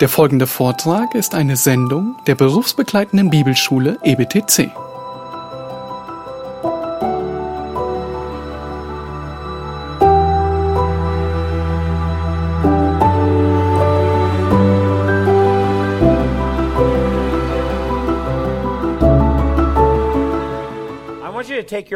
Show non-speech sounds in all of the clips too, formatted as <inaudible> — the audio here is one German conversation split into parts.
Der folgende Vortrag ist eine Sendung der berufsbegleitenden Bibelschule EBTC.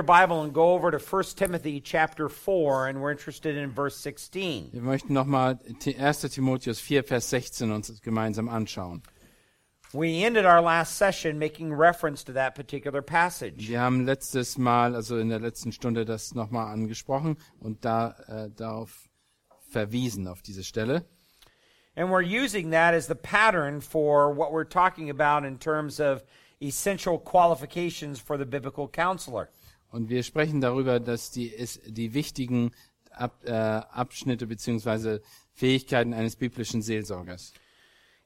Your Bible and go over to 1 Timothy chapter 4, and we're interested in verse 16. Wir möchten nochmal 1. Timotheus 4, Vers 16 uns gemeinsam anschauen. We ended our last session making reference to that particular passage. Wir haben letztes Mal, also in der letzten Stunde, das nochmal angesprochen und da äh, darauf verwiesen, auf diese Stelle. And we're using that as the pattern for what we're talking about in terms of essential qualifications for the biblical counselor. Und wir sprechen darüber, dass die, es, die wichtigen Ab, äh, Abschnitte beziehungsweise Fähigkeiten eines biblischen Seelsorgers.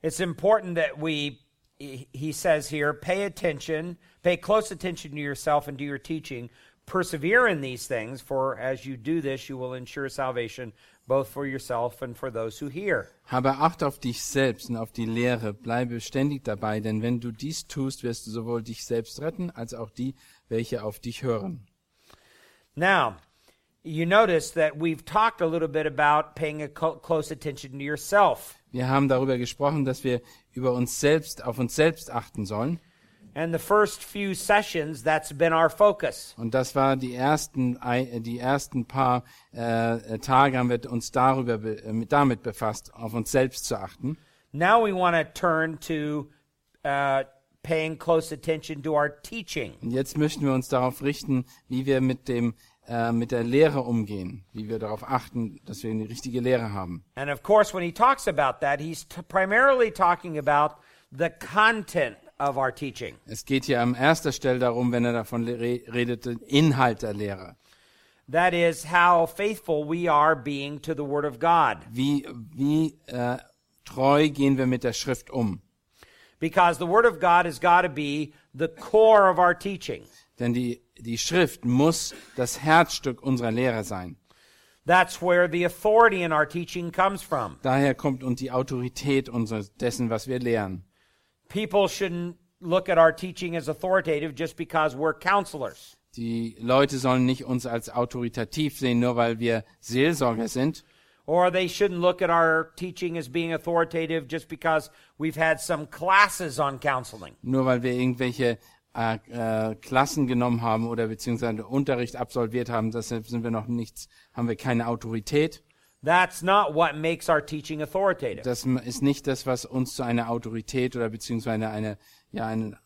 It's important that we, he says here, pay attention, pay close attention to yourself and to your teaching. Persevere in these things, for as you do this, you will ensure salvation both for yourself and for those who hear. Habe Acht auf dich selbst und auf die Lehre, bleibe ständig dabei, denn wenn du dies tust, wirst du sowohl dich selbst retten, als auch die, welche auf dich hören. Now, you notice that we've talked a little bit about paying a close attention to yourself. Wir haben darüber gesprochen, dass wir über uns selbst, auf uns selbst achten sollen. And the first few sessions, that's been our focus. Und das war die ersten, die ersten paar äh, Tage haben wir uns darüber, be- äh, mit- damit befasst, auf uns selbst zu achten. Now we want to turn to uh, paying close attention to our teaching. Und jetzt möchten wir uns darauf richten, wie wir mit dem, äh, mit der Lehre umgehen, wie wir darauf achten, dass wir eine richtige Lehre haben. And of course, when he talks about that, he's primarily talking about the content of our teaching. Es geht hier an erster Stelle darum, wenn er davon re- redet, den Inhalt der Lehre. That is how faithful we are being to the Word of God. Wie, wie äh, treu gehen wir mit der Schrift um? Because the Word of God has got to be the core of our teaching. Denn die, die Schrift muss das Herzstück unserer Lehre sein. That's where the authority in our teaching comes from. Daher kommt uns die Autorität unseres, dessen, was wir lehren. People shouldn't look at our teaching as authoritative just because we're counselors. Die Leute sollen nicht uns als autoritativ sehen, nur weil wir Seelsorger sind. Or they shouldn't look at our teaching as being authoritative just because we've had some classes on counseling. Nur weil wir irgendwelche äh, äh, Klassen genommen haben oder beziehungsweise Unterricht absolviert haben, deshalb sind wir noch nichts, haben wir keine Autorität. That's not what makes our teaching authoritative. Das ist nicht das, was uns zu einer Autorität oder beziehungsweise eine, ja, einen,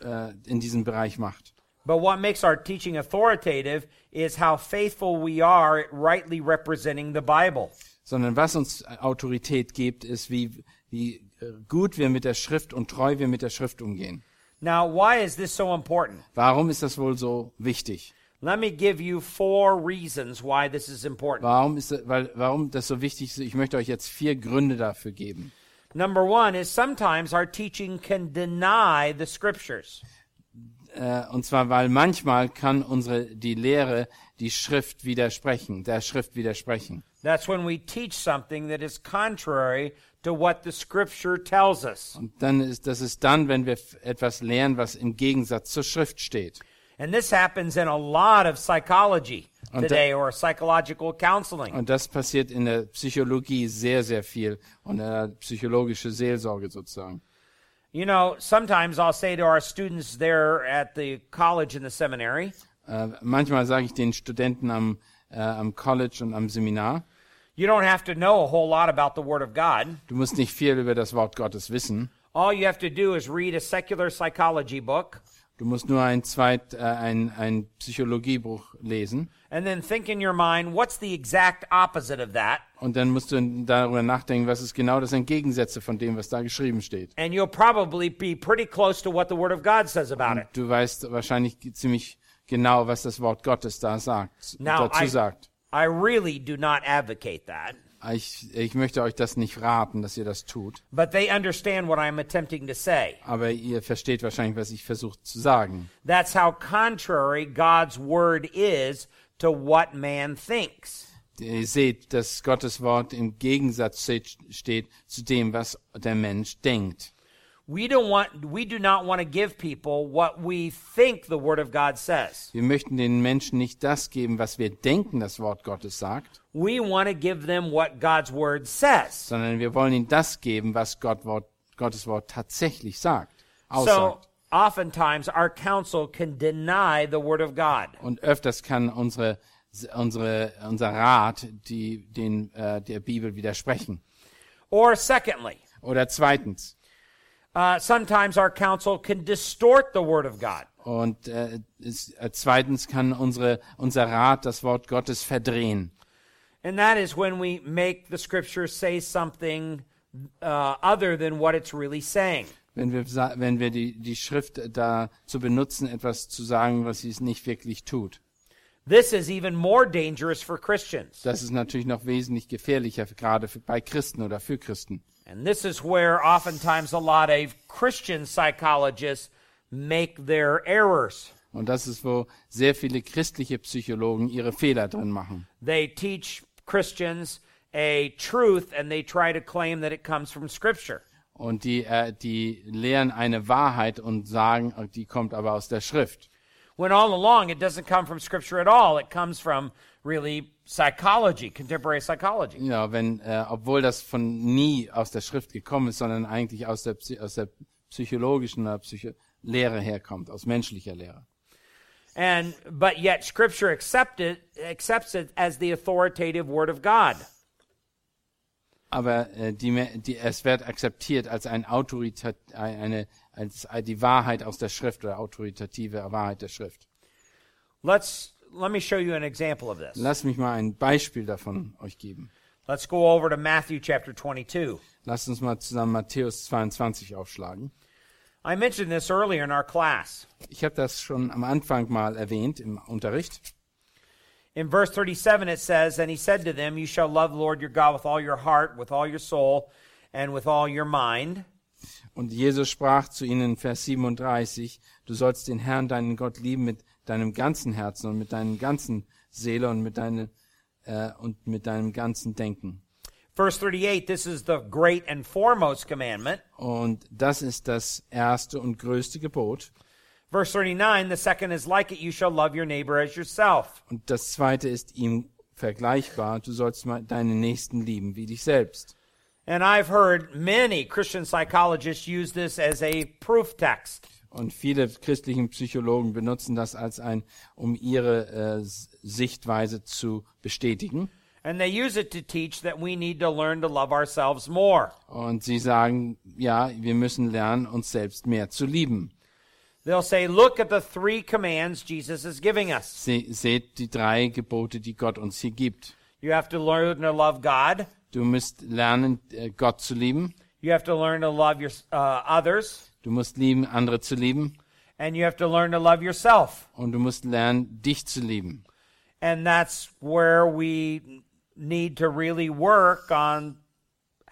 äh, in diesem Bereich macht. But what makes our teaching authoritative is how faithful we are at rightly representing the Bible. Sondern was uns Autorität gibt, ist, wie, wie gut wir mit der Schrift und treu wir mit der Schrift umgehen. Now, why is this so important? Warum ist das wohl so wichtig? Let me give you four reasons why this is important. Warum ist das, weil, warum das so wichtig ist? Ich möchte euch jetzt vier Gründe dafür geben. Number one is sometimes our teaching can deny the scriptures. Äh, und zwar, weil manchmal kann unsere, die Lehre die Schrift widersprechen, der Schrift widersprechen. That's when we teach something that is contrary to what the scripture tells us. Und dann ist, das ist dann, wenn wir etwas lernen, was im Gegensatz zur Schrift steht. And this happens in a lot of psychology da- today or psychological counseling. Und das passiert in der Psychologie sehr, sehr viel und in der psychologische Seelsorge sozusagen. You know, sometimes I'll say to our students there at the college and the seminary, Äh, manchmal sage ich den Studenten am, äh, am College und am Seminar, you don't have to know a whole lot about the Word of God. du musst nicht viel über das Wort Gottes wissen. All you have to do is read a secular psychology book Du musst nur ein zweit, äh, ein, ein Psychologiebuch lesen and then think in your mind, what's the exact opposite of that? und dann musst du darüber nachdenken, was ist genau das Entgegensätze von dem, was da geschrieben steht. And you'll probably be pretty close to what the Word of God says about it. Du weißt wahrscheinlich ziemlich genau, was das Wort Gottes da sagt, Now, dazu I, sagt. I really do not advocate that, Ich, ich möchte euch das nicht raten, dass ihr das tut, but they understand what I'm attempting to say. aber ihr versteht wahrscheinlich, was ich versuche zu sagen. That's how contrary God's Word is to what man thinks. Ihr seht, dass Gottes Wort im Gegensatz steht zu dem, was der Mensch denkt. We don't want we do not want to give people what we think the word of God says. Wir möchten den Menschen nicht das geben, was wir denken, das Wort Gottes sagt, We want to give them what God's word says. sondern wir wollen ihnen das geben, was Gott, Wort, Gottes Wort tatsächlich sagt, So aussagt. oftentimes our counsel can deny the word of God. Und öfters kann unsere, unsere, unser Rat die, den, äh, der Bibel widersprechen. Or secondly, Oder zweitens, uh, sometimes our counsel can distort the word of God. und äh, es, äh, zweitens kann unsere, unser Rat das Wort Gottes verdrehen. And that is when we make the scripture say something uh, other than what it's really saying. Wenn wir, wenn wir die, die Schrift dazu benutzen, etwas zu sagen, was sie es nicht wirklich tut. This is even more dangerous for Christians. Das ist natürlich noch wesentlich gefährlicher, gerade für, bei Christen oder für Christen. And this is where oftentimes a lot of Christian psychologists make their errors. Und das ist, wo sehr viele christliche Psychologen ihre Fehler drin machen. They teach Christians a truth and they try to claim that it comes from Scripture. Und die, äh, die lehren eine Wahrheit und sagen, die kommt aber aus der Schrift. When all along it doesn't come from Scripture at all. It comes from really psychology, contemporary psychology. Ja, wenn, äh, obwohl das von nie aus der Schrift gekommen ist, sondern eigentlich aus der, Psy- aus der psychologischen oder Psycho Lehre herkommt, aus menschlicher Lehre. And but yet Scripture accept it, accepts it as the authoritative Word of God. Aber äh, die, die, es wird akzeptiert als ein Autorität, eine, als die Wahrheit aus der Schrift oder autoritative Wahrheit der Schrift. Let's let me show you an example of this. Lass mich mal ein Beispiel davon euch geben. Let's go over to Matthew chapter 22. Lasst uns mal zusammen Matthäus 22 aufschlagen. I mentioned this earlier in our class. Ich habe das schon am Anfang mal erwähnt im Unterricht. In verse 37, it says, And he said to them, You shall love Lord your God with all your heart, with all your soul, and with all your mind. Und Jesus sprach zu ihnen Vers 37, du sollst den Herrn, deinen Gott lieben mit deinem ganzen Herzen und mit deinem ganzen Seele und mit, deine, äh, und mit deinem ganzen Denken. Verse 38, this is the great and foremost commandment. Und das ist das erste und größte Gebot. Verse 39, the second is like it, you shall love your neighbor as yourself. Und das zweite ist ihm vergleichbar, du sollst deinen Nächsten lieben wie dich selbst. And I've heard many Christian psychologists use this as a proof text. Und viele christlichen Psychologen benutzen das als ein, um ihre äh, Sichtweise zu bestätigen. And they use it to teach that we need to learn to love ourselves more. Und sie sagen, ja, wir müssen lernen, uns selbst mehr zu lieben. They'll say, Look at the three commands Jesus is giving us. Se seht die drei Gebote, die Gott uns hier gibt. You have to learn to love God. Du musst lernen, äh, Gott zu lieben. You have to learn to love your uh, others, Du musst lieben, andere zu lieben. and you have to learn to love yourself. Und du musst lernen, dich zu lieben. And that's where we need to really work on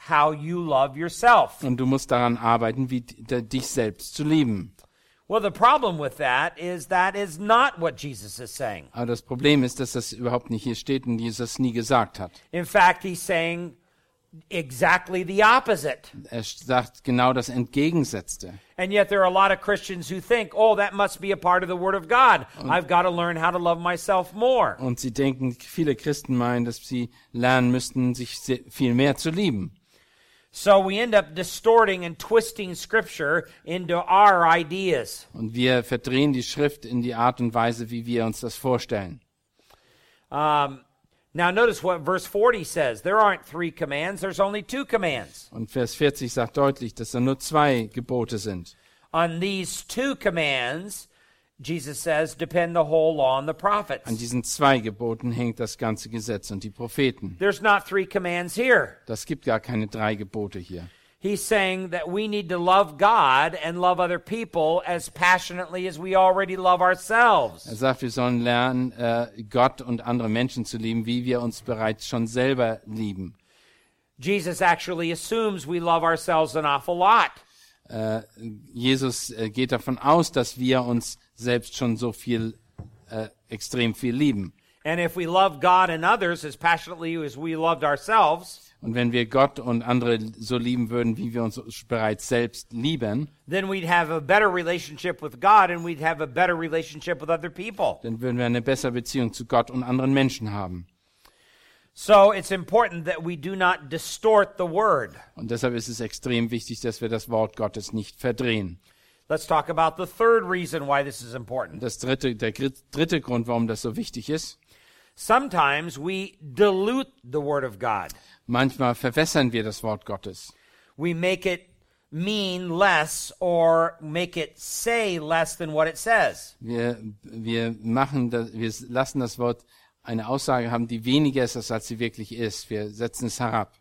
how you love yourself. Und du musst daran arbeiten, wie dich selbst zu lieben. Well, the problem with that is that is not what Jesus is saying. Aber das Problem ist, dass das überhaupt nicht hier steht und Jesus nie gesagt hat. In fact, he's saying exactly the opposite. Er sagt genau das Entgegensetzte. And yet, there are a lot of Christians who think, oh, that must be a part of the Word of God. I've got to learn how to love myself more. Und sie denken, viele Christen meinen, dass sie lernen müssten, sich viel mehr zu lieben. So we end up distorting and twisting Scripture into our ideas. Und wir verdrehen die Schrift in die Art und Weise, wie wir uns das vorstellen. Um, now, notice what verse 40 says. There aren't three commands, there's only two commands. Und Vers 40 sagt deutlich, dass da nur zwei Gebote sind. On these two commands, Jesus says, depend the whole law and the An prophets. diesen zwei Geboten hängt das ganze Gesetz und die Propheten. There's not three commands here. Das gibt gar keine drei Gebote hier. He's saying that we need to love God and love other people as passionately as we already love Er ourselves. sagt, wir sollen lernen, äh, Gott und andere Menschen zu lieben, wie wir uns bereits schon selber lieben. Jesus actually assumes we love ourselves an awful lot. Äh, Jesus äh, geht davon aus, dass wir uns selbst schon so viel, äh, extrem viel lieben. And if we love God and others as passionately as we loved ourselves, Und wenn wir Gott und andere so lieben würden, wie wir uns bereits selbst lieben, then we'd have a better relationship with God and we'd have a better relationship with other people. dann würden wir eine bessere Beziehung zu Gott und anderen Menschen haben. So it's important that we do not distort the word. Und deshalb ist es extrem wichtig, dass wir das Wort Gottes nicht verdrehen. Let's talk about the third reason why this is important. Das dritte, der dritte Grund, warum das so wichtig ist, Sometimes we dilute the word of God. Manchmal verwässern wir das Wort Gottes. We make it mean less or make it say less than what it says. Wir, wir machen das, wir lassen das Wort eine Aussage haben, die weniger ist, als sie wirklich ist. Wir setzen es herab.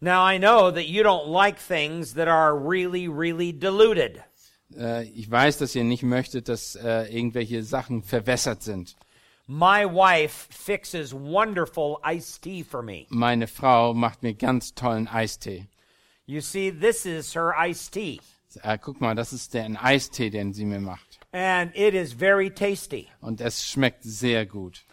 Now I know that you don't like things that are really, really diluted. Äh, ich weiß, dass ihr nicht möchtet, dass äh, irgendwelche Sachen verwässert sind. My wife fixes wonderful iced tea for me. Meine Frau macht mir ganz tollen Eistee. You see, this is her iced tea, Äh, guck mal, das ist der ein Eistee, den sie mir macht. and it is very tasty. Und es schmeckt sehr gut.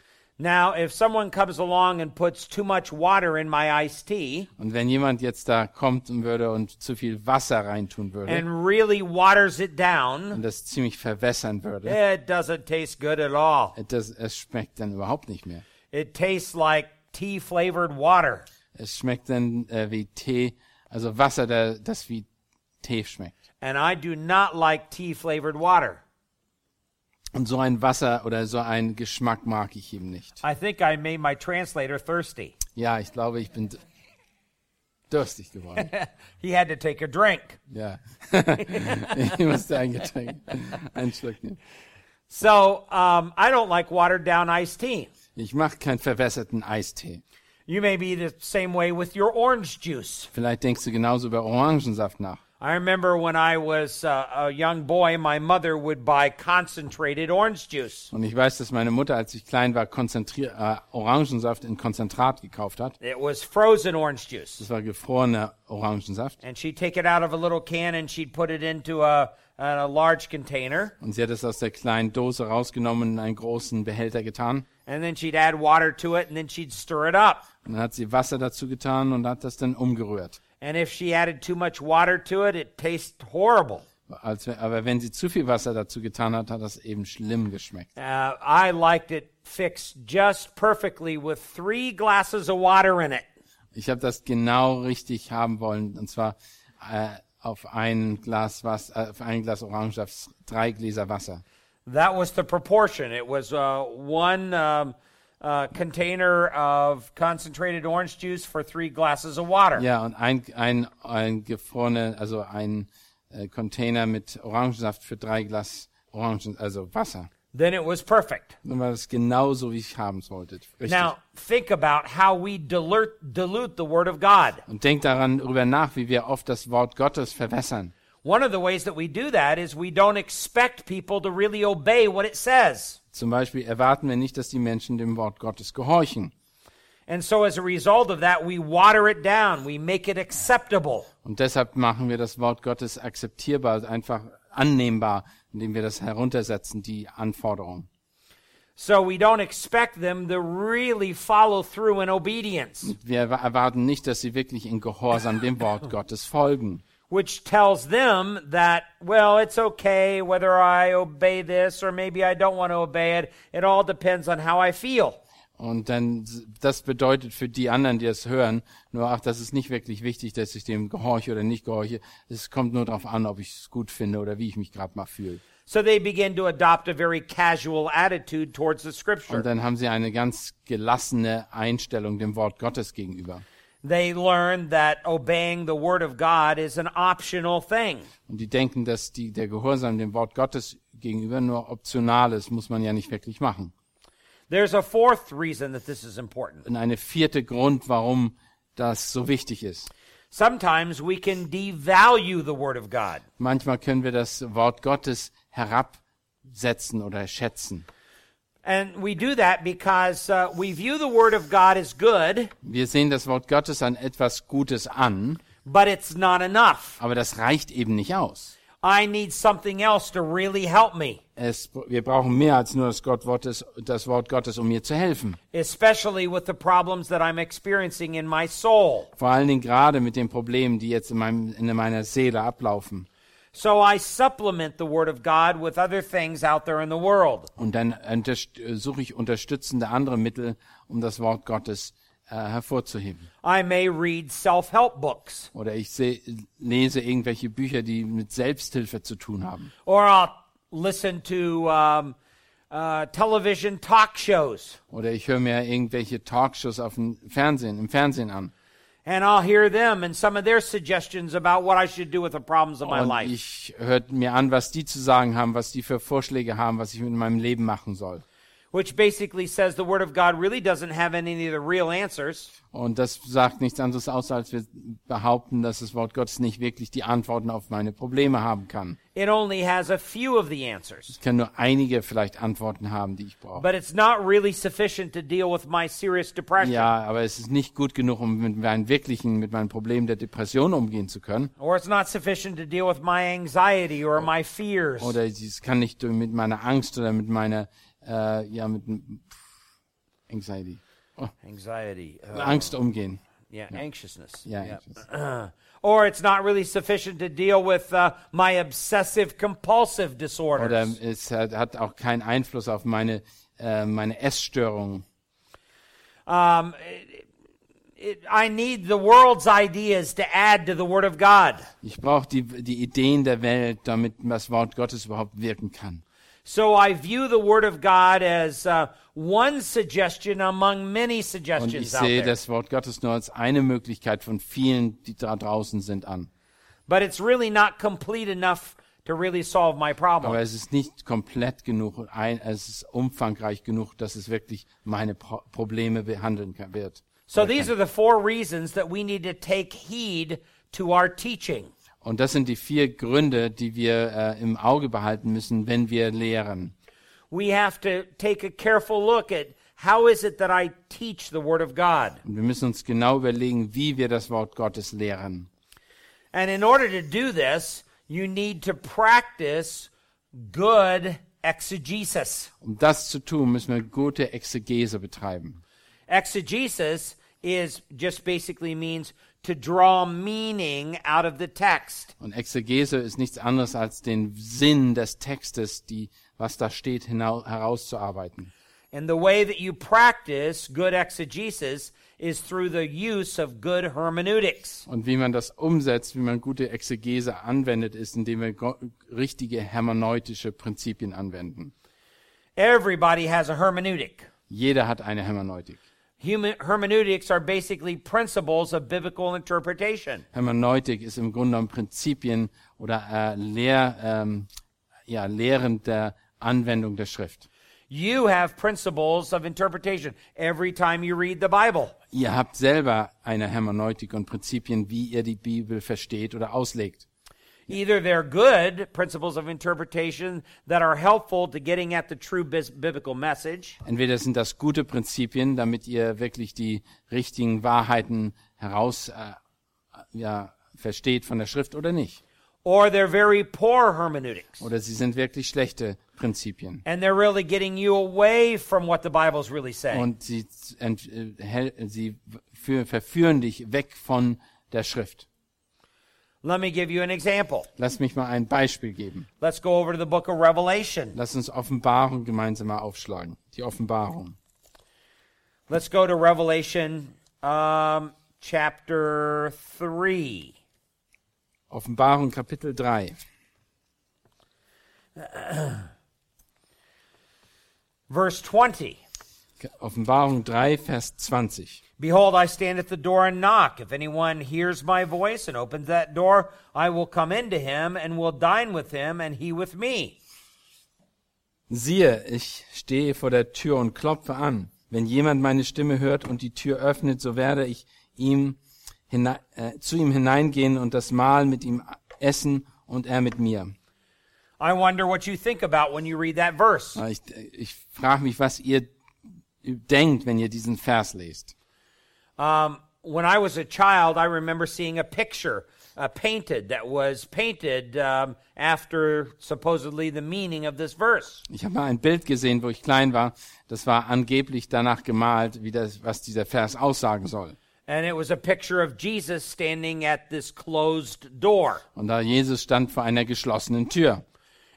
Now, if someone comes along and puts too much water in my iced tea Und wenn jemand jetzt da kommt und würde und zu viel Wasser reintun würde and really waters it und down, das ziemlich verwässern würde, it doesn't taste good at all. das, es schmeckt dann überhaupt nicht mehr. It tastes like tea flavored water. Es schmeckt dann äh, wie Tee, also Wasser, das wie Tee schmeckt. And I do not like tea flavored water. Und so ein Wasser oder so einen Geschmack mag ich eben nicht. I think I made my translator thirsty. Ja, ich glaube, ich bin durstig geworden. <laughs> He had to take a drink. Ja. <laughs> ich musste ein Getränk, einen Schluck nehmen. So um, I don't like watered down iced tea. Ich mache keinen verwässerten Eistee. You may be the same way with your orange juice. Vielleicht denkst du genauso über Orangensaft nach. I remember when I was uh, a young boy, my mother would buy concentrated orange juice. Und ich weiß, dass meine Mutter, als ich klein war, konzentrier äh, Orangensaft in Konzentrat gekauft hat. It was frozen orange juice. Das war gefrorener Orangensaft. And she'd take it out of a little can and she'd put it into a, a large container. Und sie hat es aus der kleinen Dose rausgenommen in einen großen Behälter getan. And then she'd add water to it and then she'd stir it up. Und dann hat sie Wasser dazu getan und hat das dann umgerührt. And if she added too much water to it, it tastes horrible. Als, aber wenn sie zu viel Wasser dazu getan hat, hat das eben schlimm geschmeckt. Uh, I liked it fixed just perfectly with three glasses of water in it. Ich habe das genau richtig haben wollen. Und zwar äh, auf ein Glas Wasser, äh, auf ein Glas Orangensaft drei Gläser Wasser. That was the proportion. It was uh, one um, uh, container of concentrated orange juice for three glasses of water. Ja, und ein, ein, ein gefrorene, also ein äh, Container mit Orangensaft für drei Glas Orangen, also Wasser. Then it was perfect. Dann war das genauso, wie ich haben sollte. Richtig. Now, think about how we dilute, dilute the Word of God. Und denk daran darüber nach, wie wir oft das Wort Gottes verwässern. One of the ways that we do that is we don't expect people to really obey what it says. Zum Beispiel erwarten wir nicht, dass die Menschen dem Wort Gottes gehorchen. And so, as a result of that, we water it down, we make it acceptable. Und deshalb machen wir das Wort Gottes akzeptierbar, einfach annehmbar, indem wir das heruntersetzen, die Anforderungen. So, we don't expect them to really follow through in obedience, Wir erwa- erwarten nicht, dass sie wirklich in Gehorsam dem Wort Gottes folgen. Which tells them that, well, it's okay whether I obey this or maybe I don't want to obey it. It all depends on how I feel. Und dann, das bedeutet für die anderen, die es hören, nur, ach, das ist nicht wirklich wichtig, dass ich dem gehorche oder nicht gehorche. Es kommt nur darauf an, ob ich es gut finde oder wie ich mich gerade mal fühle. So, they begin to adopt a very casual attitude towards the scripture. Und dann haben sie eine ganz gelassene Einstellung dem Wort Gottes gegenüber. They learn that obeying the Word of God is an optional thing. Und die denken, dass die, der Gehorsam dem Wort Gottes gegenüber nur optional ist, muss man ja nicht wirklich machen. There's a fourth reason that this is important. Und eine vierte Grund, warum das so wichtig ist. Sometimes we can devalue the Word of God. Manchmal können wir das Wort Gottes herabsetzen oder schätzen. And we do that because uh, we view the Word of God as good, Wir sehen das Wort Gottes an etwas Gutes an, but it's not enough. aber das reicht eben nicht aus. I need something else to really help me, Es, wir brauchen mehr als nur das, Gott Wortes, das Wort Gottes, um mir zu helfen. especially with the problems that I'm experiencing in my soul. Vor allen Dingen gerade mit den Problemen, die jetzt in, meinem, in meiner Seele ablaufen. So I supplement the Word of God with other things out there in the world. Und dann unterst- suche ich unterstützende andere Mittel, um das Wort Gottes äh, hervorzuheben. I may read self help books, Oder ich seh, lese irgendwelche Bücher, die mit Selbsthilfe zu tun haben. or I'll listen to um, uh, television talk shows, Oder ich höre mir irgendwelche Talkshows auf dem Fernsehen, im Fernsehen an. And I'll hear them and some of their suggestions about what I should do with the problems of my Und life. ich höre mir an, was die zu sagen haben, was die für Vorschläge haben, was ich mit meinem Leben machen soll. Which basically says the Word of God really doesn't have any of the real answers. Und das sagt nichts anderes aus, als wir behaupten, dass das Wort Gottes nicht wirklich die Antworten auf meine Probleme haben kann. It only has a few of the answers. Ich kann nur einige vielleicht Antworten haben, die ich brauche. But it's not really sufficient to deal with my serious depression. Ja, aber es ist nicht gut genug, um mit meinen wirklichen, mit meinen Problemen der Depression umgehen zu können. Or it's not sufficient to deal with my anxiety or my fears. Oder es kann nicht mit meiner Angst oder mit meiner, äh, ja, mit Anxiety, oh, Anxiety. uh, Angst umgehen. yeah, anxiousness. Ja, Yep. anxious. <clears throat> Or it's not really sufficient to deal with uh, my obsessive compulsive Oder disorders. es hat, hat auch keinen Einfluss auf meine, äh, meine Essstörungen. Um, it, it, I need the world's ideas to add to the Word of God. Ich brauche die, die Ideen der Welt, damit das Wort Gottes überhaupt wirken kann. So I view the Word of God as uh, one suggestion among many Und ich suggestions sehe das Wort Gottes nur als eine Möglichkeit von vielen, die da draußen sind, an. But it's really not complete enough to really solve my problem. Aber es ist nicht komplett genug, ein, es ist umfangreich genug, dass es wirklich meine Pro Probleme behandeln kann, wird. So these are the four reasons that we need to take heed to our teaching. Und das sind die vier Gründe, die wir äh, im Auge behalten müssen, wenn wir lehren. We have to take a careful look at how is it that I teach the Word of God. Und wir müssen uns genau überlegen, wie wir das Wort Gottes lehren. And in order to do this, you need to practice good exegesis. Um das zu tun, müssen wir gute Exegese betreiben. Exegesis is just basically means to draw meaning out of the text. Und Exegese ist nichts anderes als den Sinn des Textes, die, was da steht, herauszuarbeiten. And the way that you practice good exegesis is through the use of good hermeneutics. Und wie man das umsetzt, wie man gute Exegese anwendet, ist, indem wir richtige hermeneutische Prinzipien anwenden. Everybody has a hermeneutic. Jeder hat eine Hermeneutik. Human, hermeneutics are basically principles of biblical interpretation. Hermeneutik ist im Grunde genommen Prinzipien oder äh, Lehr, ähm, ja, Lehren der Anwendung der Schrift. You have principles of interpretation every time you read the Bible. Ihr habt selber eine Hermeneutik und Prinzipien, wie ihr die Bibel versteht oder auslegt. Either they're good principles of interpretation that are helpful to getting at the true biblical message, Entweder sind das gute Prinzipien, damit ihr wirklich die richtigen Wahrheiten heraus äh, ja, versteht von der Schrift oder nicht. or they're very poor hermeneutics. Oder sie sind wirklich schlechte Prinzipien. And they're really getting you away from what the Bible's really saying. Und sie, ent, äh, sie für, verführen dich weg von der Schrift. Let me give you an example. Lass mich mal ein Beispiel geben. Let's go over to the book of Revelation. Lass uns Offenbarung gemeinsam mal aufschlagen. Die Offenbarung. Let's go to Revelation um, chapter 3. Offenbarung Kapitel 3. <clears throat> Verse 20. Offenbarung 3, Vers 20. Behold, I stand at the door and knock. If anyone hears my voice and opens that door, I will come into him and will dine with him and he with me. Siehe, ich stehe vor der Tür und klopfe an. Wenn jemand meine Stimme hört und die Tür öffnet, so werde ich ihm hinei äh, zu ihm hineingehen und das Mahl mit ihm essen und er mit mir. I wonder what you think about when you read that verse. Aber Ich, ich frage mich, was ihr denkt, wenn ihr diesen Vers lest. Um, when I was a child, I remember seeing a picture uh, painted that was painted um, after supposedly the meaning of this verse. Ich habe mal ein Bild gesehen, wo ich klein war. Das war angeblich danach gemalt, wie das, was dieser Vers aussagen soll. And it was a picture of Jesus standing at this closed door. Und da Jesus stand vor einer geschlossenen Tür.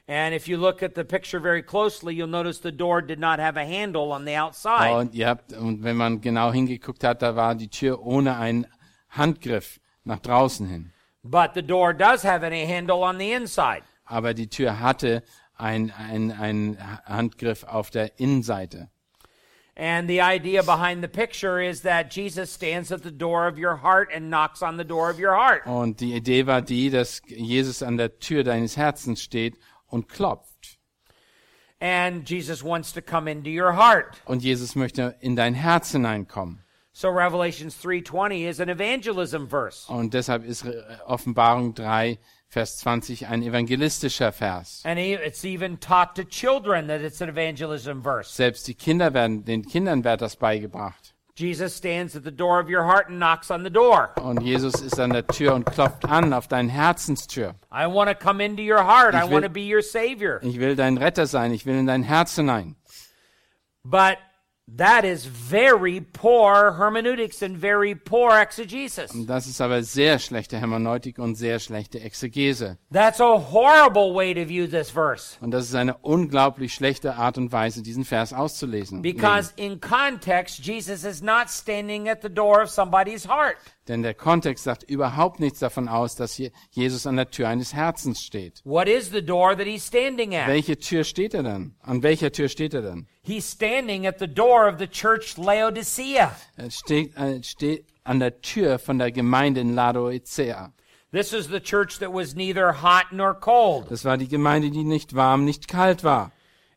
And if you look at the picture very closely, you'll notice the door did not have a handle on the outside. Und ihr habt, und wenn man genau hingeguckt hat, da war die Tür ohne einen Handgriff nach draußen hin. But the door does have a handle on the inside. Aber die Tür hatte ein, ein, ein Handgriff auf der Innenseite. And the idea behind the picture is that Jesus stands at the door of your heart and knocks on the door of your heart. Und die Idee war die, dass Jesus an der Tür deines Herzens steht und klopft. And Jesus wants to come into your heart. Und Jesus möchte in dein Herz hineinkommen. So Revelations 3:20 is an evangelism verse. Und deshalb ist Re- Offenbarung 3, Vers 20 ein evangelistischer Vers. And e- it's even taught to children that it's an evangelism verse. Selbst die Kinder werden, den Kindern wird das beigebracht. Jesus stands at the door of your heart and knocks on the door. Und Jesus ist an der Tür und klopft an auf deine Herzenstür. I want to come into your heart. I Ich will- want to be your savior. Ich will dein Retter sein, ich will in dein Herz hinein. But that is very poor hermeneutics and very poor exegesis. Das ist aber sehr schlechte Hermeneutik und sehr schlechte Exegese. That's a horrible way to view this verse. Und das ist eine unglaublich schlechte Art und Weise, diesen Vers auszulesen. Because in context, Jesus is not standing at the door of somebody's heart. Denn der Kontext sagt überhaupt nichts davon aus, dass hier Jesus an der Tür eines Herzens steht. What is the door that he's standing at? Welche Tür steht er denn? An welcher Tür steht er denn? He's standing at the door of the church Laodicea. Er steht, er steht an der Tür von der Gemeinde in Laodicea. This is the church that was neither hot nor cold. Das war die Gemeinde, die nicht warm, nicht kalt war.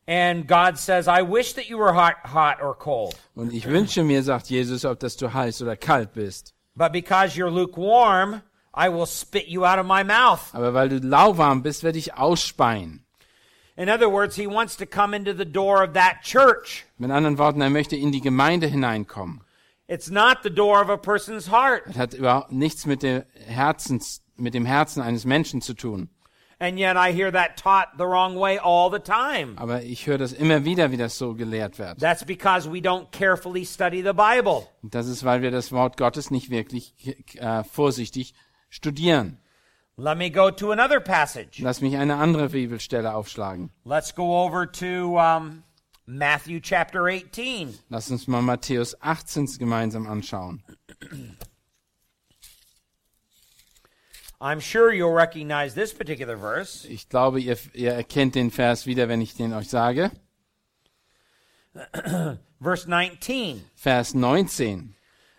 And God says, I wish that you were hot, hot or cold. Und ich wünsche mir, sagt Jesus, ob dass du heiß oder kalt bist. But because you're lukewarm, I will spit you out of my mouth. Aber weil du lauwarm bist, werde ich ausspeien. In other words, he wants to come into the door of that church. Mit anderen Worten, er möchte in die Gemeinde hineinkommen. It's not the door of a person's heart. Das hat überhaupt nichts mit dem Herzens, mit dem Herzen eines Menschen zu tun. And yet I hear that taught the wrong way all the time. Aber ich höre das immer wieder, wie das so gelehrt wird. That's because we don't carefully study the Bible. Das ist, weil wir das Wort Gottes nicht wirklich äh, vorsichtig studieren. Let me go to another passage. Lass mich eine andere Bibelstelle aufschlagen. Let's go over to um, Matthew chapter 18. Lass uns mal Matthäus 18 gemeinsam anschauen. I'm sure you'll recognize this particular verse. Ich glaube, ihr, ihr erkennt den Vers wieder, wenn ich den euch sage. <clears throat> Verse 19. Vers 19.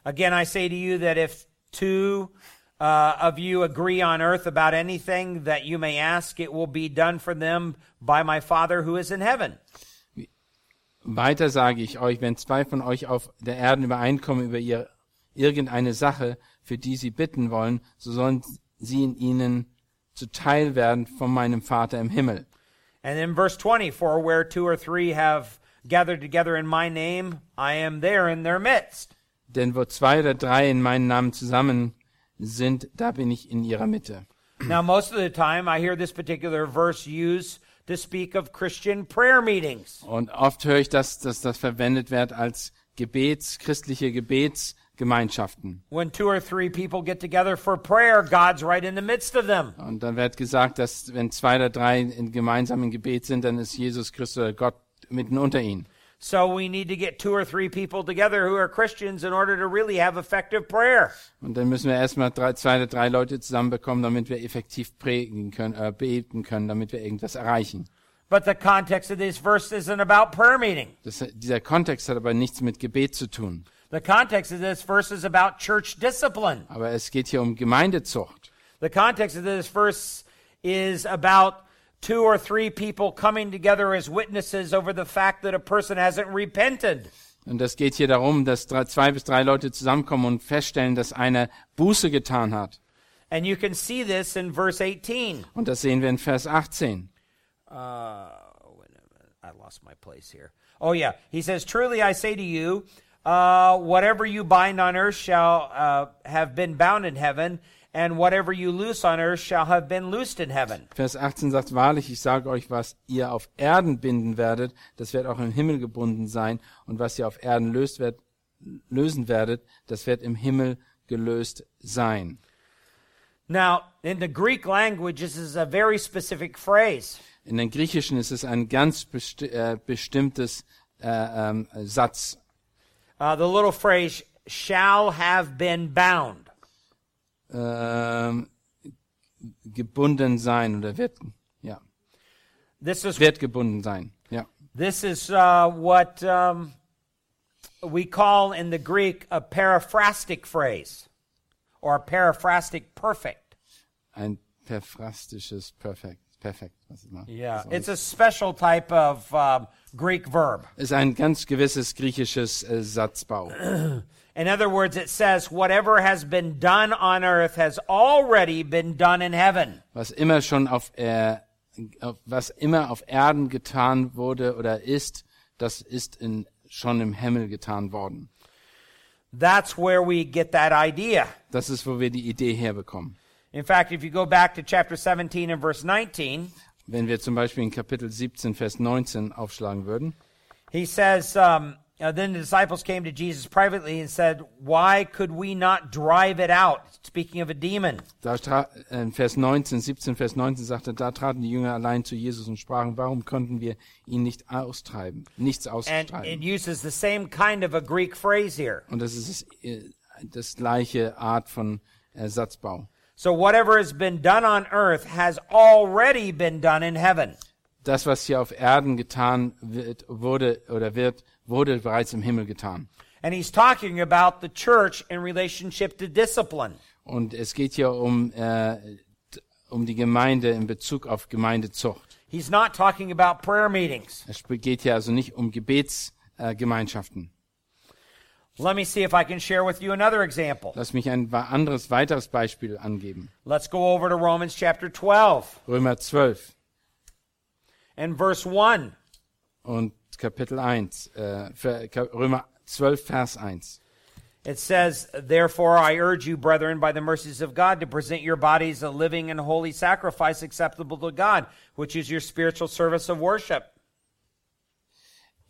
Again, I say to you that if two uh, of you agree on earth about anything that you may ask, it will be done for them by my Father who is in heaven. Weiter sage ich euch, wenn zwei von euch auf der Erde übereinkommen über ihr, irgendeine Sache, für die sie bitten wollen, so sollen sie in ihnen zuteil werden von meinem Vater im Himmel. And then verse 20 For where two or three have gathered together in my name, I am there in their midst. Denn wo zwei oder drei in meinen Namen zusammen sind, da bin ich in ihrer Mitte. now, most of the time, I hear this particular verse used to speak of Christian prayer meetings. Und oft höre ich, dass, dass das verwendet wird als Gebets, christliche Gebetsgemeinschaften. When two or three people get together for prayer, God's right in the midst of them. Und dann wird gesagt, dass wenn zwei oder drei in gemeinsamen Gebet sind, dann ist Jesus Christus oder Gott mitten unter ihnen. So we need to get two or three people together who are Christians in order to really have effective prayer. Und dann müssen wir erstmal drei, zwei oder drei Leute zusammenbekommen, damit wir effektiv predigen können, äh, beten können, damit wir irgendwas erreichen. But the context of this verse isn't about prayer meeting. Das, dieser Kontext hat aber nichts mit Gebet zu tun. The context of this verse is about church discipline. Aber es geht hier um Gemeindezucht. The context of this verse is about two or three people coming together as witnesses over the fact that a person hasn't repented. Und es geht hier darum, dass drei, zwei bis drei Leute zusammenkommen und feststellen, dass einer Buße getan hat. And you can see this in verse 18. Und das sehen wir in Vers 18. Uh, wait a minute. I lost my place here. Oh, yeah. He says, Truly I say to you, uh, whatever you bind on earth shall uh, have been bound in heaven, and whatever you loose on earth shall have been loosed in heaven. Vers 18 sagt, wahrlich, ich sage euch, was ihr auf Erden binden werdet, das wird auch im Himmel gebunden sein. Und was ihr auf Erden löst wird, lösen werdet, das wird im Himmel gelöst sein. Now, in the Greek language, this is a very specific phrase. In den Griechischen ist es ein ganz besti äh, bestimmtes äh, ähm, Satz. Uh, the little phrase shall have been bound. Ähm, gebunden sein oder wird, ja, This is wird gebunden sein. Ja. this is uh, what um, we call in the Greek a paraphrastic phrase, or a paraphrastic perfect. Ein perfrastisches Perfekt. Perfekt. Yeah, it's a special type of um, Greek verb. ist ein ganz gewisses griechisches äh, Satzbau. <clears throat> In other words, it says, whatever has been done on earth has already been done in heaven. Was immer schon auf, äh, auf was immer auf Erden getan wurde oder ist, das ist in, schon im Himmel getan worden. That's where we get that idea. Das ist, wo wir die Idee herbekommen. In fact, if you go back to chapter 17 and verse 19, Wenn wir zum Beispiel in Kapitel 17, Vers 19 aufschlagen würden, he says, um, uh, Then the disciples came to Jesus privately and said, Why could we not drive it out? Speaking of a demon. da äh, in Vers 19, 17, Vers 19 sagte, da traten die Jünger allein zu Jesus und sprachen, warum konnten wir ihn nicht austreiben, nichts And it austreiben? uses the same kind of a Greek phrase here. Und das ist äh, das gleiche Art von Satzbau. So whatever has been done on earth has already been done in heaven. das, was hier auf Erden getan wird, wurde oder wird, wurde bereits im Himmel getan. And he's talking about the church in relationship to discipline. Und es geht hier um, äh, um die Gemeinde in Bezug auf Gemeindezucht. He's not talking about prayer meetings. Es geht hier also nicht um Gebetsgemeinschaften. Äh. Let me see if I can share with you another example. Lass mich ein anderes, weiteres Beispiel angeben. Let's go over to Romans chapter 12 Römer 12 and verse 1. und Kapitel 1. Äh, Römer 12, Vers 1. It says, Therefore I urge you, brethren, by the mercies of God, to present your bodies a living and holy sacrifice acceptable to God, which is your spiritual service of worship.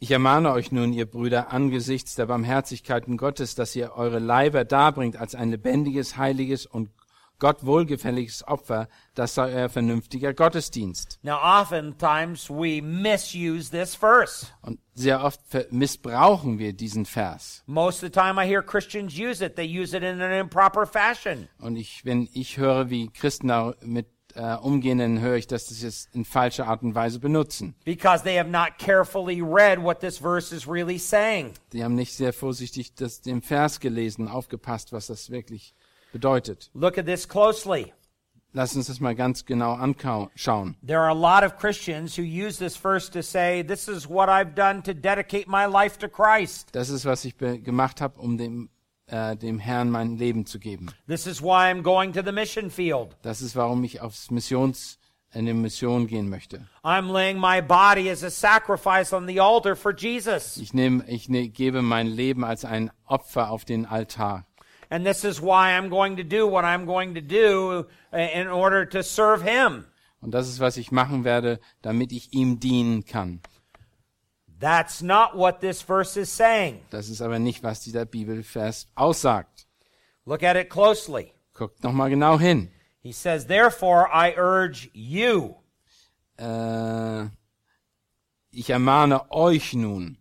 Ich ermahne euch nun, ihr Brüder, angesichts der Barmherzigkeiten Gottes, dass ihr eure Leiber darbringt als ein lebendiges, heiliges und Gott wohlgefälliges Opfer, das sei euer vernünftiger Gottesdienst. Now, oftentimes we misuse this verse. Und sehr oft missbrauchen wir diesen Vers. Most of the time I hear Christians use it, they use it in an improper fashion. Und ich, wenn ich höre, wie Christen damit äh, umgehen, dann höre ich, dass sie es in falscher Art und Weise benutzen. because they have not carefully read what this verse is really saying. Die haben nicht sehr vorsichtig das, den Vers gelesen, aufgepasst, was das wirklich bedeutet. Look at this closely. Lass uns das mal ganz genau anschauen. There are a lot of Christians who use this verse to say, This is what I've done to dedicate my life to Christ. Das ist, was ich gemacht habe, um dem, äh, dem Herrn mein Leben zu geben. This is why I'm going to the mission field. Das ist, warum ich aufs Missions, in die Mission gehen möchte. I'm laying my body as a sacrifice on the altar for Jesus. Ich nehme, ich ne, gebe mein Leben als ein Opfer auf den Altar. And this is why I'm going to do what I'm going to do uh, in order to serve Him. Und das ist, was ich machen werde, damit ich ihm dienen kann. That's not what this verse is saying. Das ist aber nicht, was dieser Bibelvers aussagt. Look at it closely. Guckt noch mal genau hin. He says, Therefore, I urge you. Äh, ich ermahne euch nun.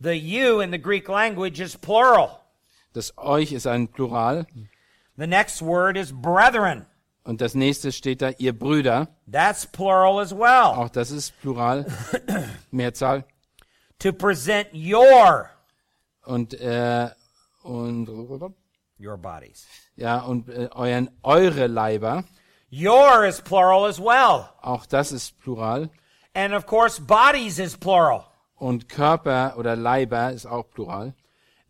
The you in the Greek language is plural. Das euch ist ein Plural. The next word is brethren. Und das nächste steht da, ihr Brüder. That's plural as well. Auch das ist Plural. <coughs> Mehrzahl. To present your Und, äh, und, your bodies. ja, und äh, euren, eure Leiber. Your is plural as well. Auch das ist Plural. And of course, bodies is plural. Und Körper oder Leiber ist auch Plural.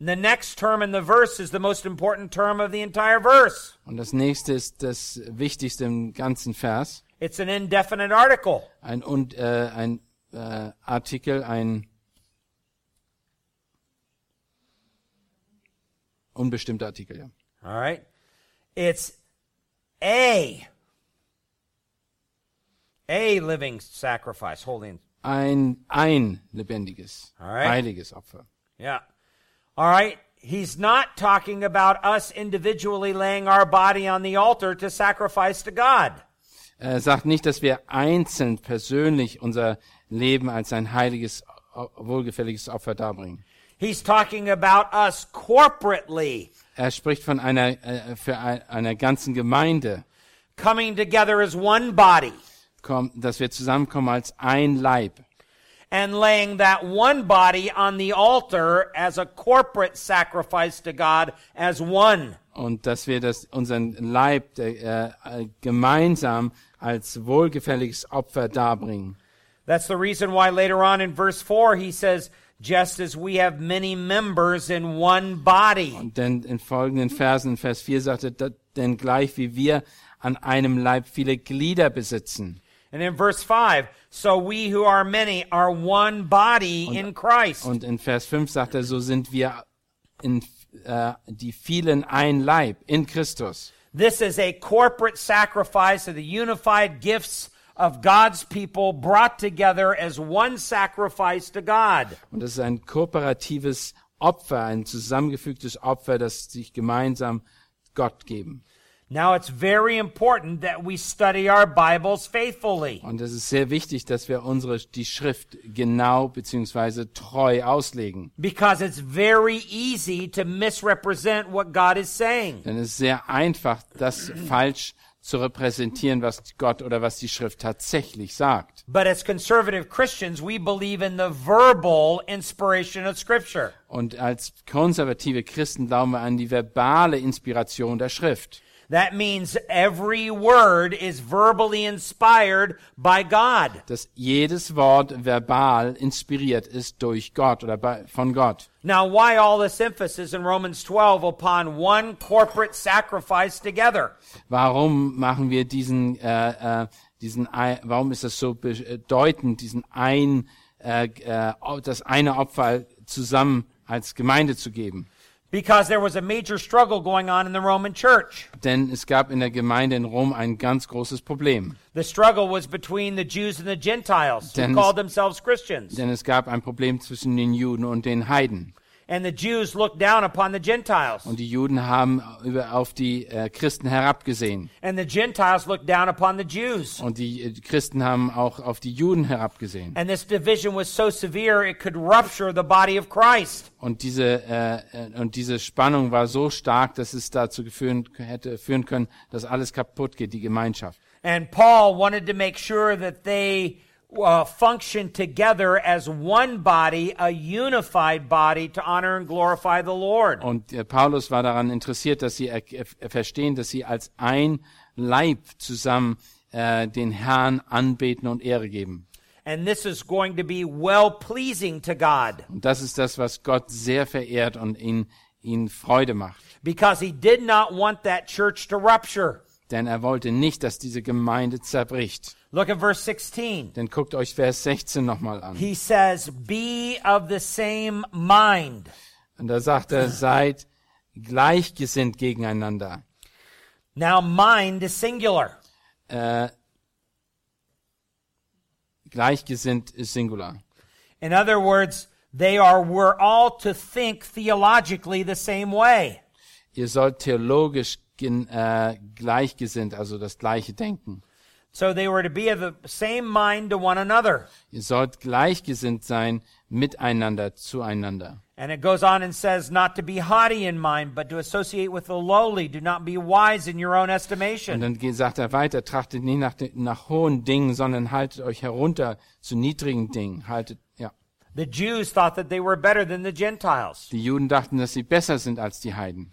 The next term in the verse is the most important term of the entire verse. Und das nächste ist das Wichtigste im ganzen Vers. It's an indefinite article. Ein, und, äh, ein äh, Artikel, ein, unbestimmter Artikel, ja. All right? It's a a living sacrifice, holy. Ein, ein lebendiges, Alright. heiliges Opfer. Yeah. All right? He's not talking about us individually laying our body on the altar to sacrifice to God. Er sagt nicht, dass wir einzeln persönlich unser Leben als ein heiliges, wohlgefälliges Opfer darbringen. He's talking about us corporately Er spricht von einer, äh, für ein, einer ganzen Gemeinde, coming together as one body komm, dass wir zusammenkommen als ein Leib and laying that one body on the altar as a corporate sacrifice to God as one. und dass wir das, unseren Leib äh, äh, gemeinsam als wohlgefälliges Opfer darbringen. That's the reason why later on in verse 4 he says, just as we have many members in one body. Und denn in folgenden Versen, in Vers 4 sagt er, "Da- denn gleich wie wir an einem Leib viele Glieder besitzen. And in verse 5, so we who are many are one body in Christ. Und in Vers 5 sagt er, so sind wir in äh, die vielen ein Leib in Christus. This is a corporate sacrifice of the unified gifts of God's people brought together as one sacrifice to God. Und das ist ein kooperatives Opfer, ein zusammengefügtes Opfer, das sich gemeinsam Gott geben. Now it's very important that we study our Bibles faithfully. Und es ist sehr wichtig, dass wir unsere, die Schrift genau beziehungsweise treu auslegen. Because it's very easy to misrepresent what God is saying. Denn es ist sehr einfach, das falsch zu repräsentieren, was Gott oder was die Schrift tatsächlich sagt. But as conservative Christians, we believe in the verbal inspiration of Scripture. Und als konservative Christen glauben wir an die verbale Inspiration der Schrift. That means every word is verbally inspired by God. Dass jedes Wort verbal inspiriert ist durch Gott oder bei, von Gott. Now, why all this emphasis in Romans 12 upon one corporate sacrifice together? Warum machen wir diesen, äh, äh, diesen, warum ist das so bedeutend, diesen ein, äh, äh, das eine Opfer zusammen als Gemeinde zu geben? Because there was a major struggle going on in the Roman church. Denn es gab in der Gemeinde in Rom ein ganz großes Problem. The struggle was between the Jews and the Gentiles, who Then- called themselves Christians. Denn es gab ein Problem zwischen den Juden und den Heiden. And the Jews looked down upon the Gentiles. Und die Juden haben über, auf die äh, Christen herabgesehen. And the Gentiles looked down upon the Jews. Und die äh, Christen haben auch auf die Juden herabgesehen. And this division was so severe it could rupture the body of Christ. Und diese, äh, äh, und diese Spannung war so stark, dass es dazu geführen, hätte führen können, dass alles kaputt geht, die Gemeinschaft. And Paul wanted to make sure that they uh, functioned together as one body, a unified body to honor and glorify the Lord. Und äh, Paulus war daran interessiert, dass sie er, er, verstehen, dass sie als ein Leib zusammen äh, den Herrn anbeten und Ehre geben. And this is going to be well pleasing to God Und das ist das, was Gott sehr verehrt und ihn, ihn Freude macht. because he did not want that church to rupture. Denn er wollte nicht, dass diese Gemeinde zerbricht. Look at verse 16. Denn guckt euch Vers 16 nochmal an. He says, Be of the same mind. Und da sagt er, seid gleichgesinnt gegeneinander. Now, mind is singular. Äh, gleichgesinnt ist Singular. In other words, they are, we're all to think theologically the same way. Ihr sollt theologisch äh, gleichgesinnt, also das gleiche denken. So they were to be of the same mind to one another. Ihr sollt gleichgesinnt sein miteinander, zueinander. And it goes on and says, not to be haughty in mind, but to associate with the lowly. Do not be wise in your own Und estimation. dann geht- sagt er weiter, trachtet nicht nach, nach hohen Dingen, sondern haltet euch herunter zu niedrigen Dingen. Haltet, ja. The Jews thought that they were better than the Gentiles. Die Juden dachten, dass sie besser sind als die Heiden.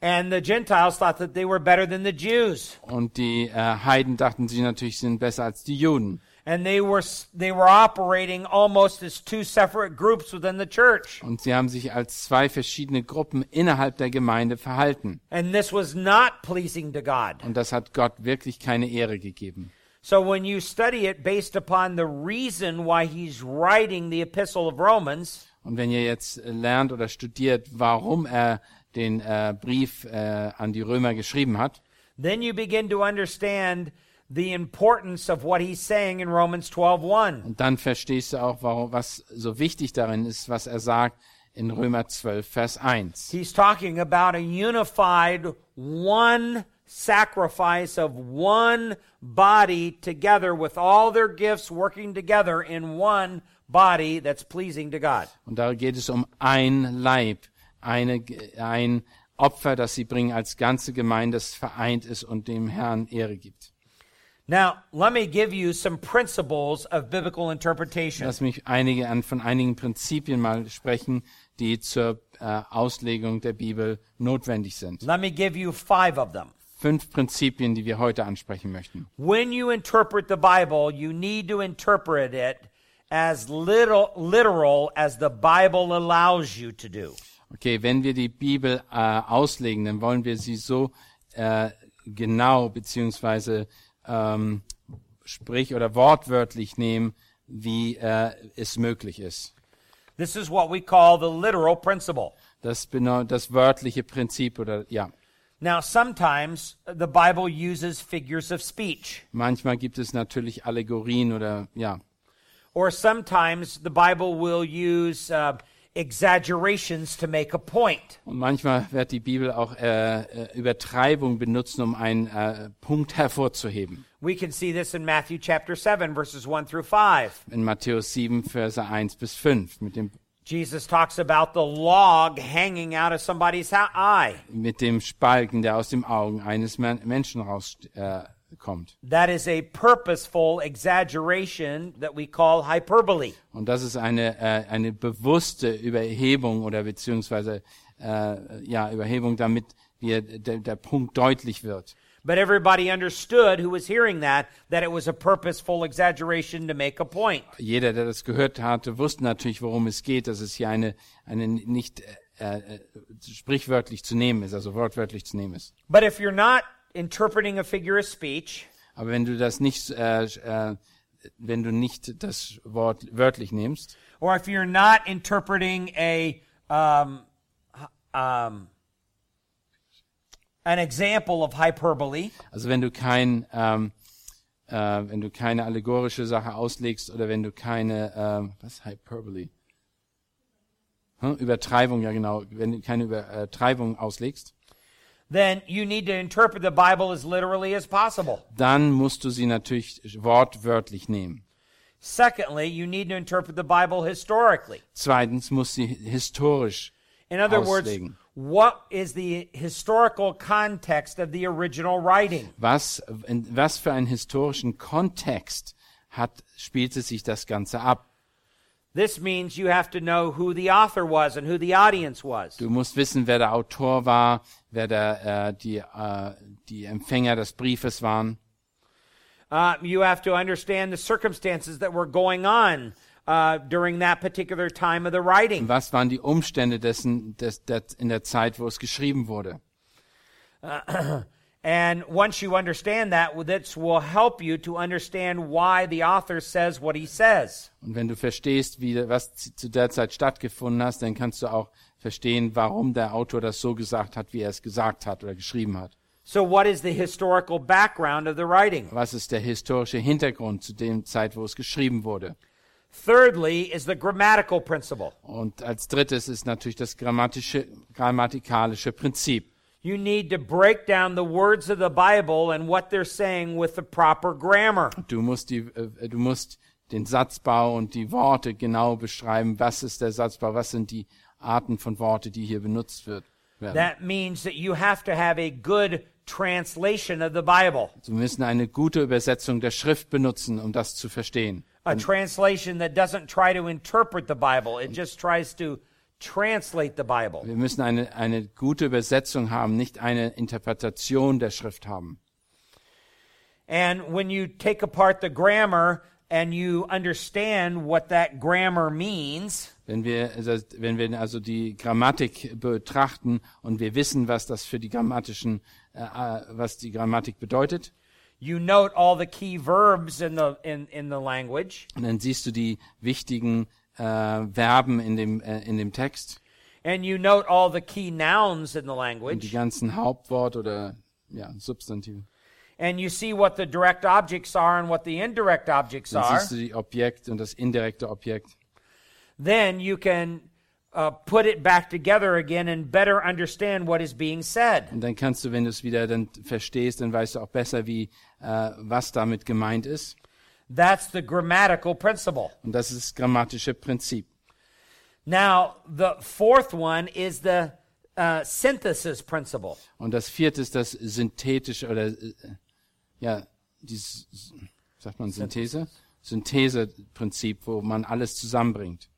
And the Gentiles thought that they were better than the Jews. Und die äh, Heiden dachten, sie natürlich sind besser als die Juden. And they were, they were operating almost as two separate groups within the church. Und sie haben sich als zwei verschiedene Gruppen innerhalb der Gemeinde verhalten. And this was not pleasing to God. Und das hat Gott wirklich keine Ehre gegeben. So when you study it based upon the reason why he's writing the epistle of Romans, Und wenn ihr jetzt lernt oder studiert, warum er den äh, Brief äh, an die Römer geschrieben hat, then you begin to understand the importance of what he's saying in Romans 12:1. und dann verstehst du auch, warum, was so wichtig darin ist, was er sagt in Römer 12, Vers 1. He's talking about a unified one sacrifice of one body together with all their gifts working together in one body that's pleasing to God. Und da geht es um ein Leib, eine, ein Opfer, das sie bringen als ganze Gemeinde, das vereint ist und dem Herrn Ehre gibt. Now, let me give you some principles of biblical interpretation. Lass mich einige an, von einigen Prinzipien mal sprechen, die zur äh, Auslegung der Bibel notwendig sind. Let me give you five of them. Fünf Prinzipien, die wir heute ansprechen möchten. When you interpret the Bible, you need to interpret it as little, literal as the Bible allows you to do. Okay, wenn wir die Bibel äh, auslegen, dann wollen wir sie so äh, genau beziehungsweise ähm, sprich oder wortwörtlich nehmen, wie äh, es möglich ist. This is what we call the literal principle. Das, das wörtliche Prinzip oder ja. Now, sometimes the Bible uses figures of speech, Manchmal gibt es natürlich Allegorien oder ja. or sometimes the Bible will use uh, exaggerations to make a point. Und manchmal wird die Bibel auch äh, äh, Übertreibung benutzen, um einen äh, Punkt hervorzuheben. We can see this in Matthew chapter 7, verses 1 through 5. In Matthäus 7, Verse 1 bis 5 mit dem Jesus talks about the log hanging out of somebody's eye. mit dem Spalken, der aus dem Augen eines Men Menschen rauskommt. Äh, kommt. That is a purposeful exaggeration that we call hyperbole. Und das ist eine, äh, eine bewusste Überhebung oder beziehungsweise äh, ja, Überhebung, damit wir, der, der Punkt deutlich wird. But everybody understood who was hearing that that it was a purposeful exaggeration to make a point. Jeder, der das gehört hatte, wusste natürlich, worum es geht, dass es hier eine, eine nicht äh, äh, sprichwörtlich zu nehmen ist, also wortwörtlich zu nehmen ist. But if you're not interpreting a figure of speech, Aber wenn du das nicht, äh, äh, wenn du nicht das Wort wörtlich nimmst, or if you're not interpreting a um, um, an example of hyperbole, also wenn du kein, ähm, äh, wenn du keine allegorische Sache auslegst oder wenn du keine, ähm, was Hyperbole? Hm? Übertreibung, ja genau, wenn du keine Übertreibung auslegst, then you need to interpret the Bible as literally as possible. dann musst du sie natürlich wortwörtlich nehmen. Secondly, you need to interpret the Bible historically. Zweitens muss sie historisch In other words, auslegen. what is the historical context of the original writing? Was, was für einen historischen Kontext hat, spielte sich das Ganze ab? This means you have to know who the author was and who the audience was. Du musst wissen, wer der Autor war, wer der, äh, die, äh, die Empfänger des Briefes waren. Uh, you have to understand the circumstances that were going on uh, during that particular time of the writing. Was waren die Umstände dessen, des, der, in der Zeit, wo es geschrieben wurde? <clears throat> And once you understand that, this will help you to understand why the author says what he says. Und wenn du verstehst, wie, was zu der Zeit stattgefunden hat, dann kannst du auch verstehen, warum der Autor das so gesagt hat, wie er es gesagt hat oder geschrieben hat. So, what is the historical background of the writing? Was ist der historische Hintergrund zu dem Zeit, wo es geschrieben wurde? Thirdly, is the grammatical principle. Und als drittes ist natürlich das grammatische, grammatikalische Prinzip. You need to break down the words of the Bible and what they're saying with the proper grammar. Du musst die, äh, du musst den Satzbau und die Worte genau beschreiben. Was ist der Satzbau? Was sind die Arten von Worte, die hier benutzt wird, werden? That means that you have to have a good translation of the Bible, Wir müssen eine gute Übersetzung der Schrift benutzen, um das zu verstehen. a translation that doesn't try to interpret the Bible, it just tries to translate the Bible. Wir müssen eine, eine gute Übersetzung haben, nicht eine Interpretation der Schrift haben. And when you take apart the grammar and you understand what that grammar means, Wenn wir, also, wenn wir also die Grammatik betrachten und wir wissen, was das für die grammatischen, äh, äh, was die Grammatik bedeutet, you note all the key verbs in the in, in the language. und dann siehst du die wichtigen Verben in dem, äh, in dem Text. and you note all the key nouns in the und die language, ganzen Hauptwort oder ja, Substantive. and you see what the direct objects are and what the indirect objects Dann are, siehst du die Objekt und das indirekte Objekt. then you can uh, put it back together again and better understand what is being said. Und dann kannst du, wenn du es wieder dann verstehst, dann weißt du auch besser, wie äh, was damit gemeint ist. That's the grammatical principle. Und das ist das grammatische Prinzip. Now, the fourth one is the uh, synthesis principle. Und das vierte ist das synthetische oder äh, ja, dieses sagt man Synthese? Syntheseprinzip, wo man alles zusammenbringt.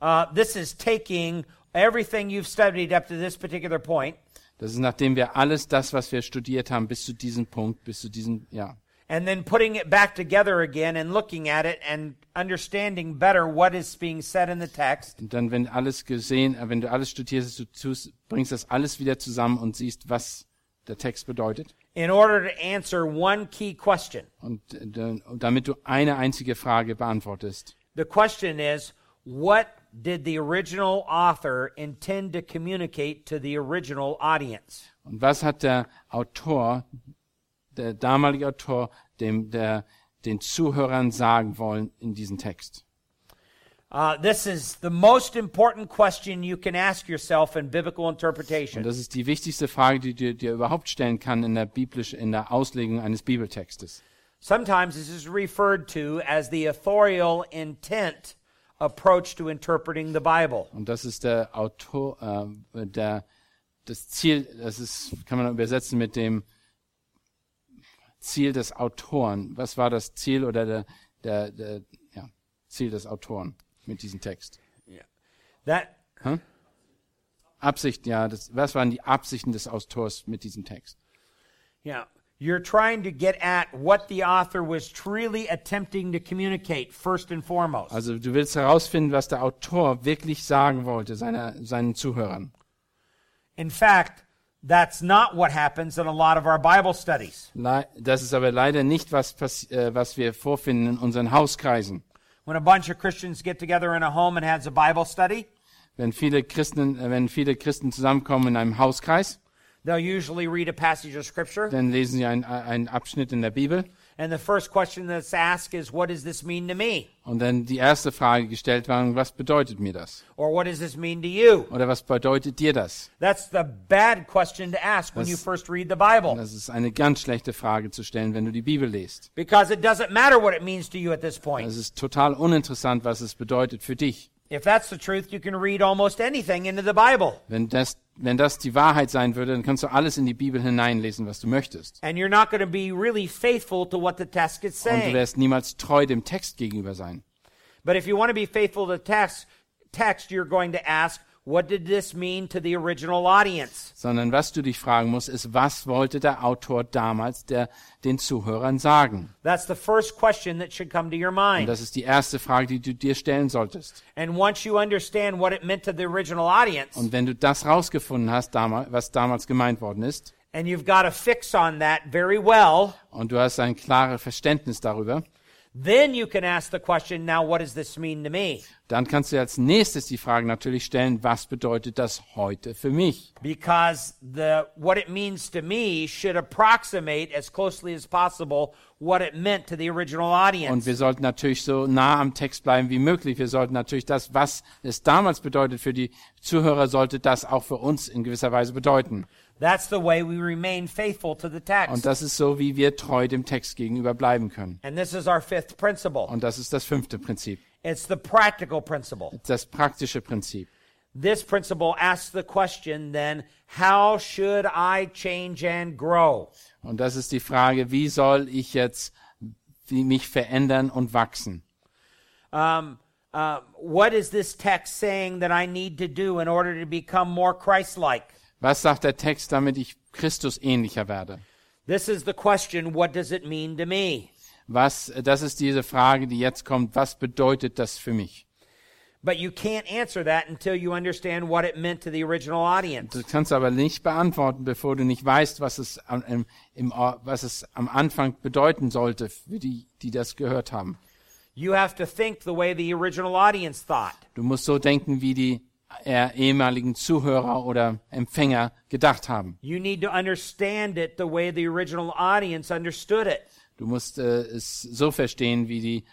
Uh, this is taking everything you've studied up to this particular point Das ist nachdem wir alles das, was wir studiert haben, bis zu diesem Punkt, bis zu diesem, ja, and then putting it back together again and looking at it and understanding better what is being said in the text. Und dann, wenn alles gesehen, äh, wenn du alles studierst, du tust, bringst das alles wieder zusammen und siehst, was der Text bedeutet. in order to answer one key question. Und äh, damit du eine einzige Frage beantwortest. The question is what did the original author intend to communicate to the original audience? Und was hat der Autor, der damalige Autor, dem, der, den Zuhörern sagen wollen in diesem Text? Uh, this is the most important question you can ask yourself in biblical Und interpretation. das ist die wichtigste Frage, die du dir überhaupt stellen kann in der biblisch, in der Auslegung eines Bibeltextes. Sometimes this is referred to as the authorial intent approach to interpreting the Bible. Und das ist der Autor, äh, der, das Ziel, das ist, kann man übersetzen mit dem Ziel des Autoren. Was war das Ziel oder der, der, der ja, Ziel des Autoren mit diesem Text? That Absicht, ja, das, was waren die Absichten des Autors mit diesem Text? yeah, you're trying to get at what the author was truly attempting to communicate first and foremost. Also du willst herausfinden, was der Autor wirklich sagen wollte seiner, seinen Zuhörern. In fact, that's not what happens in a lot of our Bible studies. Le das ist aber leider nicht, was, äh, was wir vorfinden in unseren Hauskreisen. When a bunch of Christians get together in a home and has a Bible study, Wenn viele Christen, äh, wenn viele Christen zusammenkommen in einem Hauskreis, they'll usually read a passage of scripture, dann lesen sie einen, einen Abschnitt in der Bibel and the first question that's asked is, What does this mean to me? und dann die erste Frage gestellt war, was bedeutet mir das? Or what does this mean to you? Oder was bedeutet dir das? That's the bad question to ask when Das- you first read the Bible. Das ist eine ganz schlechte Frage zu stellen, wenn du die Bibel liest. Because it doesn't matter what it means to you at this point. Es ist total uninteressant, was es bedeutet für dich. If that's the truth, you can read almost anything into the Bible. Wenn das, wenn das die Wahrheit sein würde, dann kannst du alles in die Bibel hineinlesen, was du möchtest. And you're not going to be really faithful to what the text is Und du wirst niemals treu dem Text gegenüber sein. But if you want to be faithful to the text, text, you're going to ask, what did this mean to the original audience? Sondern was du dich fragen musst, ist, was wollte der Autor damals der, den Zuhörern sagen? That's the first question that should come to your Und mind. das ist die erste Frage, die du dir stellen solltest. And once you understand what it meant to the original audience, Und wenn du das rausgefunden hast, was damals gemeint worden ist, and you've got a fix on that very well, und du hast ein klares Verständnis darüber, then you can ask the question, now what does this mean to me? dann kannst du als nächstes die Frage natürlich stellen, was bedeutet das heute für mich? Because the what it means to me should approximate as closely as possible what it meant to the original Und audience. wir sollten natürlich so nah am Text bleiben wie möglich. Wir sollten natürlich das, was es damals bedeutet für die Zuhörer, sollte das auch für uns in gewisser Weise bedeuten. That's the way we remain faithful to the Und text. das ist so, wie wir treu dem Text gegenüber bleiben können. And this is our fifth principle. Und das ist das fünfte Prinzip, It's the practical principle. das praktische Prinzip. This principle asks the question then, how should I change and grow? Und das ist die Frage, wie soll ich jetzt wie mich verändern und wachsen? Um, uh, what is this text saying that I need to do in order to become more Christ-like? Was sagt der Text, damit ich Christus ähnlicher werde? This is the question, what does it mean to me? Was, das ist diese Frage, die jetzt kommt. Was bedeutet das für mich? But you can't answer that until you understand what it meant to the original audience. Das kannst du aber nicht beantworten, bevor du nicht weißt, was es, am, im, im, was es am Anfang bedeuten sollte für die, die das gehört haben. You have to think the way the original audience thought. Du musst so denken, wie die ehemaligen Zuhörer oder Empfänger gedacht haben. You need to understand it the way the original audience understood it. Du musst äh, es so verstehen, wie die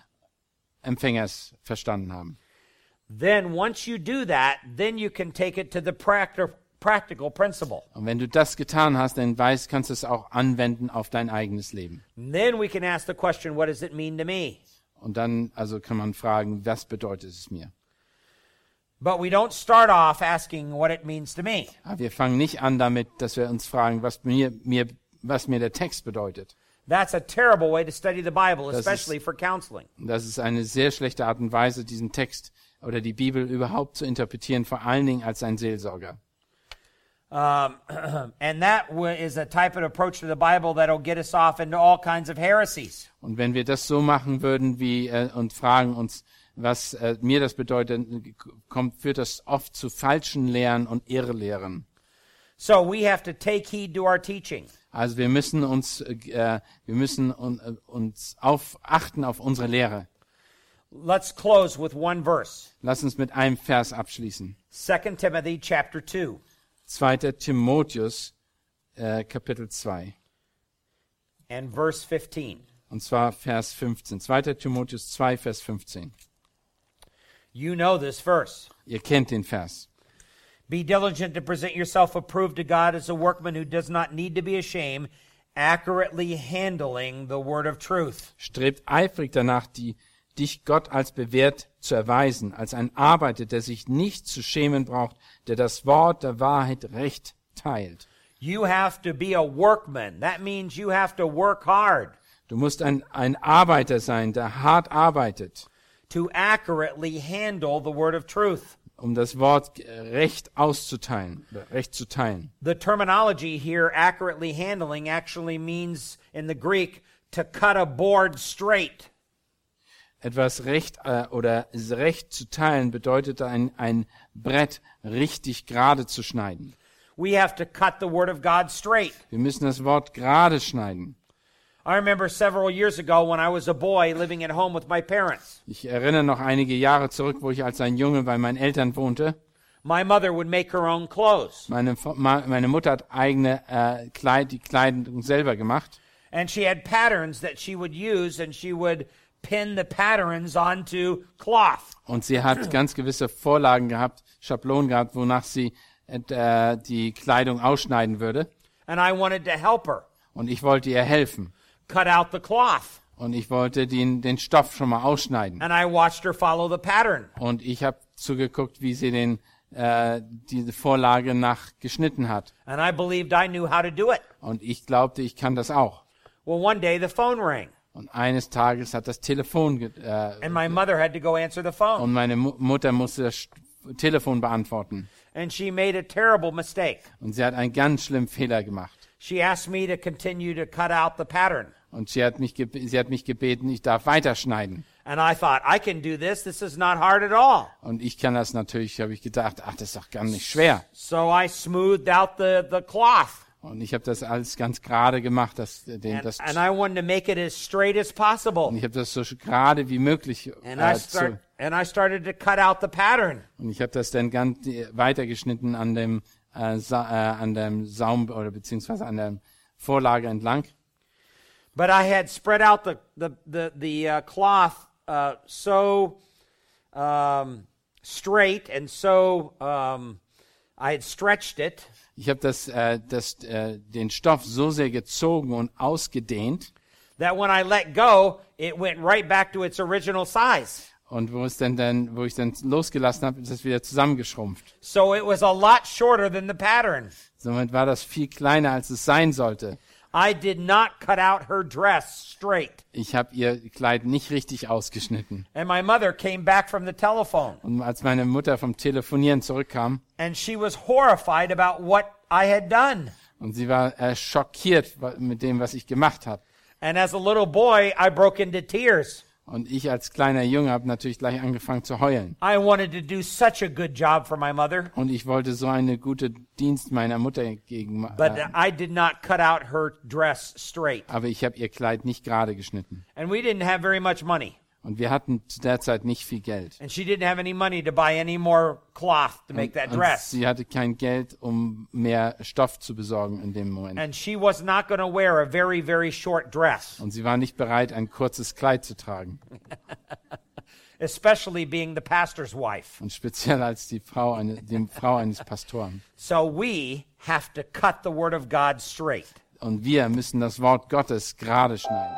Empfänger es verstanden haben. Then, once you do that, then you can take it to the practi- practical principle. Und wenn du das getan hast, dann weißt, kannst du es auch anwenden auf dein eigenes Leben. And then we can ask the question, what does it mean to me? Und dann also kann man fragen, was bedeutet es mir? But we don't start off asking what it means to me. Aber wir fangen nicht an damit, dass wir uns fragen, was mir, mir, was mir der Text bedeutet. That's a terrible way to study the Bible, Das ist- especially for counseling. Das ist eine sehr schlechte Art und Weise, diesen Text oder die Bibel überhaupt zu interpretieren, vor allen Dingen als ein Seelsorger. Um, <clears throat> and that is a type of approach to the Bible that'll get us off into all kinds of heresies. Und wenn wir das so machen würden wie äh, und fragen uns, was äh, mir das bedeutet, kommt, führt das oft zu falschen Lehren und Irrlehren. So we have to take heed to our teaching. Also wir müssen uns, äh, wir müssen un, äh, uns auf, achten auf unsere Lehre. Let's close with one verse. Lass uns mit einem Vers abschließen. 2 Timothy chapter 2. 2. Timotheus, äh, Kapitel 2. and verse 15. Und zwar Vers 15. 2. Timotheus 2, Vers 15. You know this verse. Ihr kennt den Vers. Be diligent to present yourself approved to God as a workman who does not need to be ashamed, accurately handling the word of truth. Strebt eifrig danach, die, dich Gott als bewährt zu erweisen, als ein Arbeiter, der sich nicht zu schämen braucht, der das Wort der Wahrheit recht teilt. You have to be a workman. That means you have to work hard Du musst ein, ein Arbeiter sein, der hart arbeitet, to accurately handle the word of truth. um das Wort recht auszuteilen, recht zu teilen. The terminology here, accurately handling, actually means in the Greek to cut a board straight. Etwas recht äh, oder recht zu teilen bedeutet ein, ein Brett richtig gerade zu schneiden. We have to cut the word of God straight. Wir müssen das Wort gerade schneiden. I remember several years ago when I was a boy living at home with my parents. Ich erinnere noch einige Jahre zurück, wo ich als ein Junge bei meinen Eltern wohnte. My mother would make her own clothes, Meine, meine Mutter hat eigene äh, Kleid, die Kleidung selber gemacht. and she had patterns that she would use, and she would pin the patterns onto cloth. Und sie hat <clears throat> ganz gewisse Vorlagen gehabt, Schablonen gehabt, wonach sie äh, die Kleidung ausschneiden würde. And I wanted to help her Und ich wollte ihr helfen. Cut out the cloth. Und ich wollte den, den Stoff schon mal ausschneiden. And I watched her follow the pattern. Und ich habe zugeguckt, wie sie den, äh, diese Vorlage nachgeschnitten hat. And I believed I knew how to do it. Und ich glaubte, ich kann das auch. Well, one day the phone rang, Und eines Tages hat das Telefon, äh, and my mother had to go answer the phone. und meine Mu Mutter musste das Telefon beantworten. And she made a terrible mistake. Und sie hat einen ganz schlimmen Fehler gemacht. She asked me to continue to cut out the pattern. Und sie hat mich, sie hat mich gebeten, ich darf weiterschneiden. And I thought, I can do this. This is not hard at all. Und ich kann das natürlich, habe ich gedacht, ach, das ist doch gar nicht schwer. So I smoothed out the, the cloth. Und ich habe das alles ganz gerade gemacht, das, den, And, das, and I wanted to make it as straight as und possible. ich habe das so gerade wie möglich And I, äh, start, zu, and I started to cut out the pattern. und ich habe das dann ganz äh, weitergeschnitten an dem äh, äh, an dem Saum oder beziehungsweise an der Vorlage entlang. But I had spread out the, the, the, the uh, cloth uh, so um, straight and so um, I had stretched it Ich habe das, äh, das, äh, den Stoff so sehr gezogen und ausgedehnt that when I let go, it went right back to its original size. und wo es dann, dann wo ich dann losgelassen habe, ist es wieder zusammengeschrumpft. So it was a lot shorter than the pattern. Somit war das viel kleiner, als es sein sollte. I did not cut out her dress straight. Ich habe ihr Kleid nicht richtig ausgeschnitten. And my mother came back from the telephone Und als meine Mutter vom Telefonieren zurückkam and she was horrified about what I had done. und sie war äh, schockiert mit dem, was ich gemacht habe. And as a little boy, I broke into tears. Und ich als kleiner Junge habe natürlich gleich angefangen zu heulen. I wanted to do such a good job for my mother, Und ich wollte so eine gute Dienst meiner Mutter gegen. but Äh, I did not cut out her dress straight. aber ich habe ihr Kleid nicht gerade geschnitten. And we didn't have very much money. Und wir hatten zu der Zeit nicht viel Geld. And she didn't have any money to buy any more cloth to make that Und dress. sie hatte kein Geld, um mehr Stoff zu besorgen in dem Moment. And she was not going to wear a very, very short dress, Und sie war nicht bereit, ein kurzes Kleid zu tragen. <laughs> especially being the pastor's wife. Und speziell als die Frau, eine, die Frau eines Pastoren. So we have to cut the word of God straight. Und wir müssen das Wort Gottes gerade schneiden.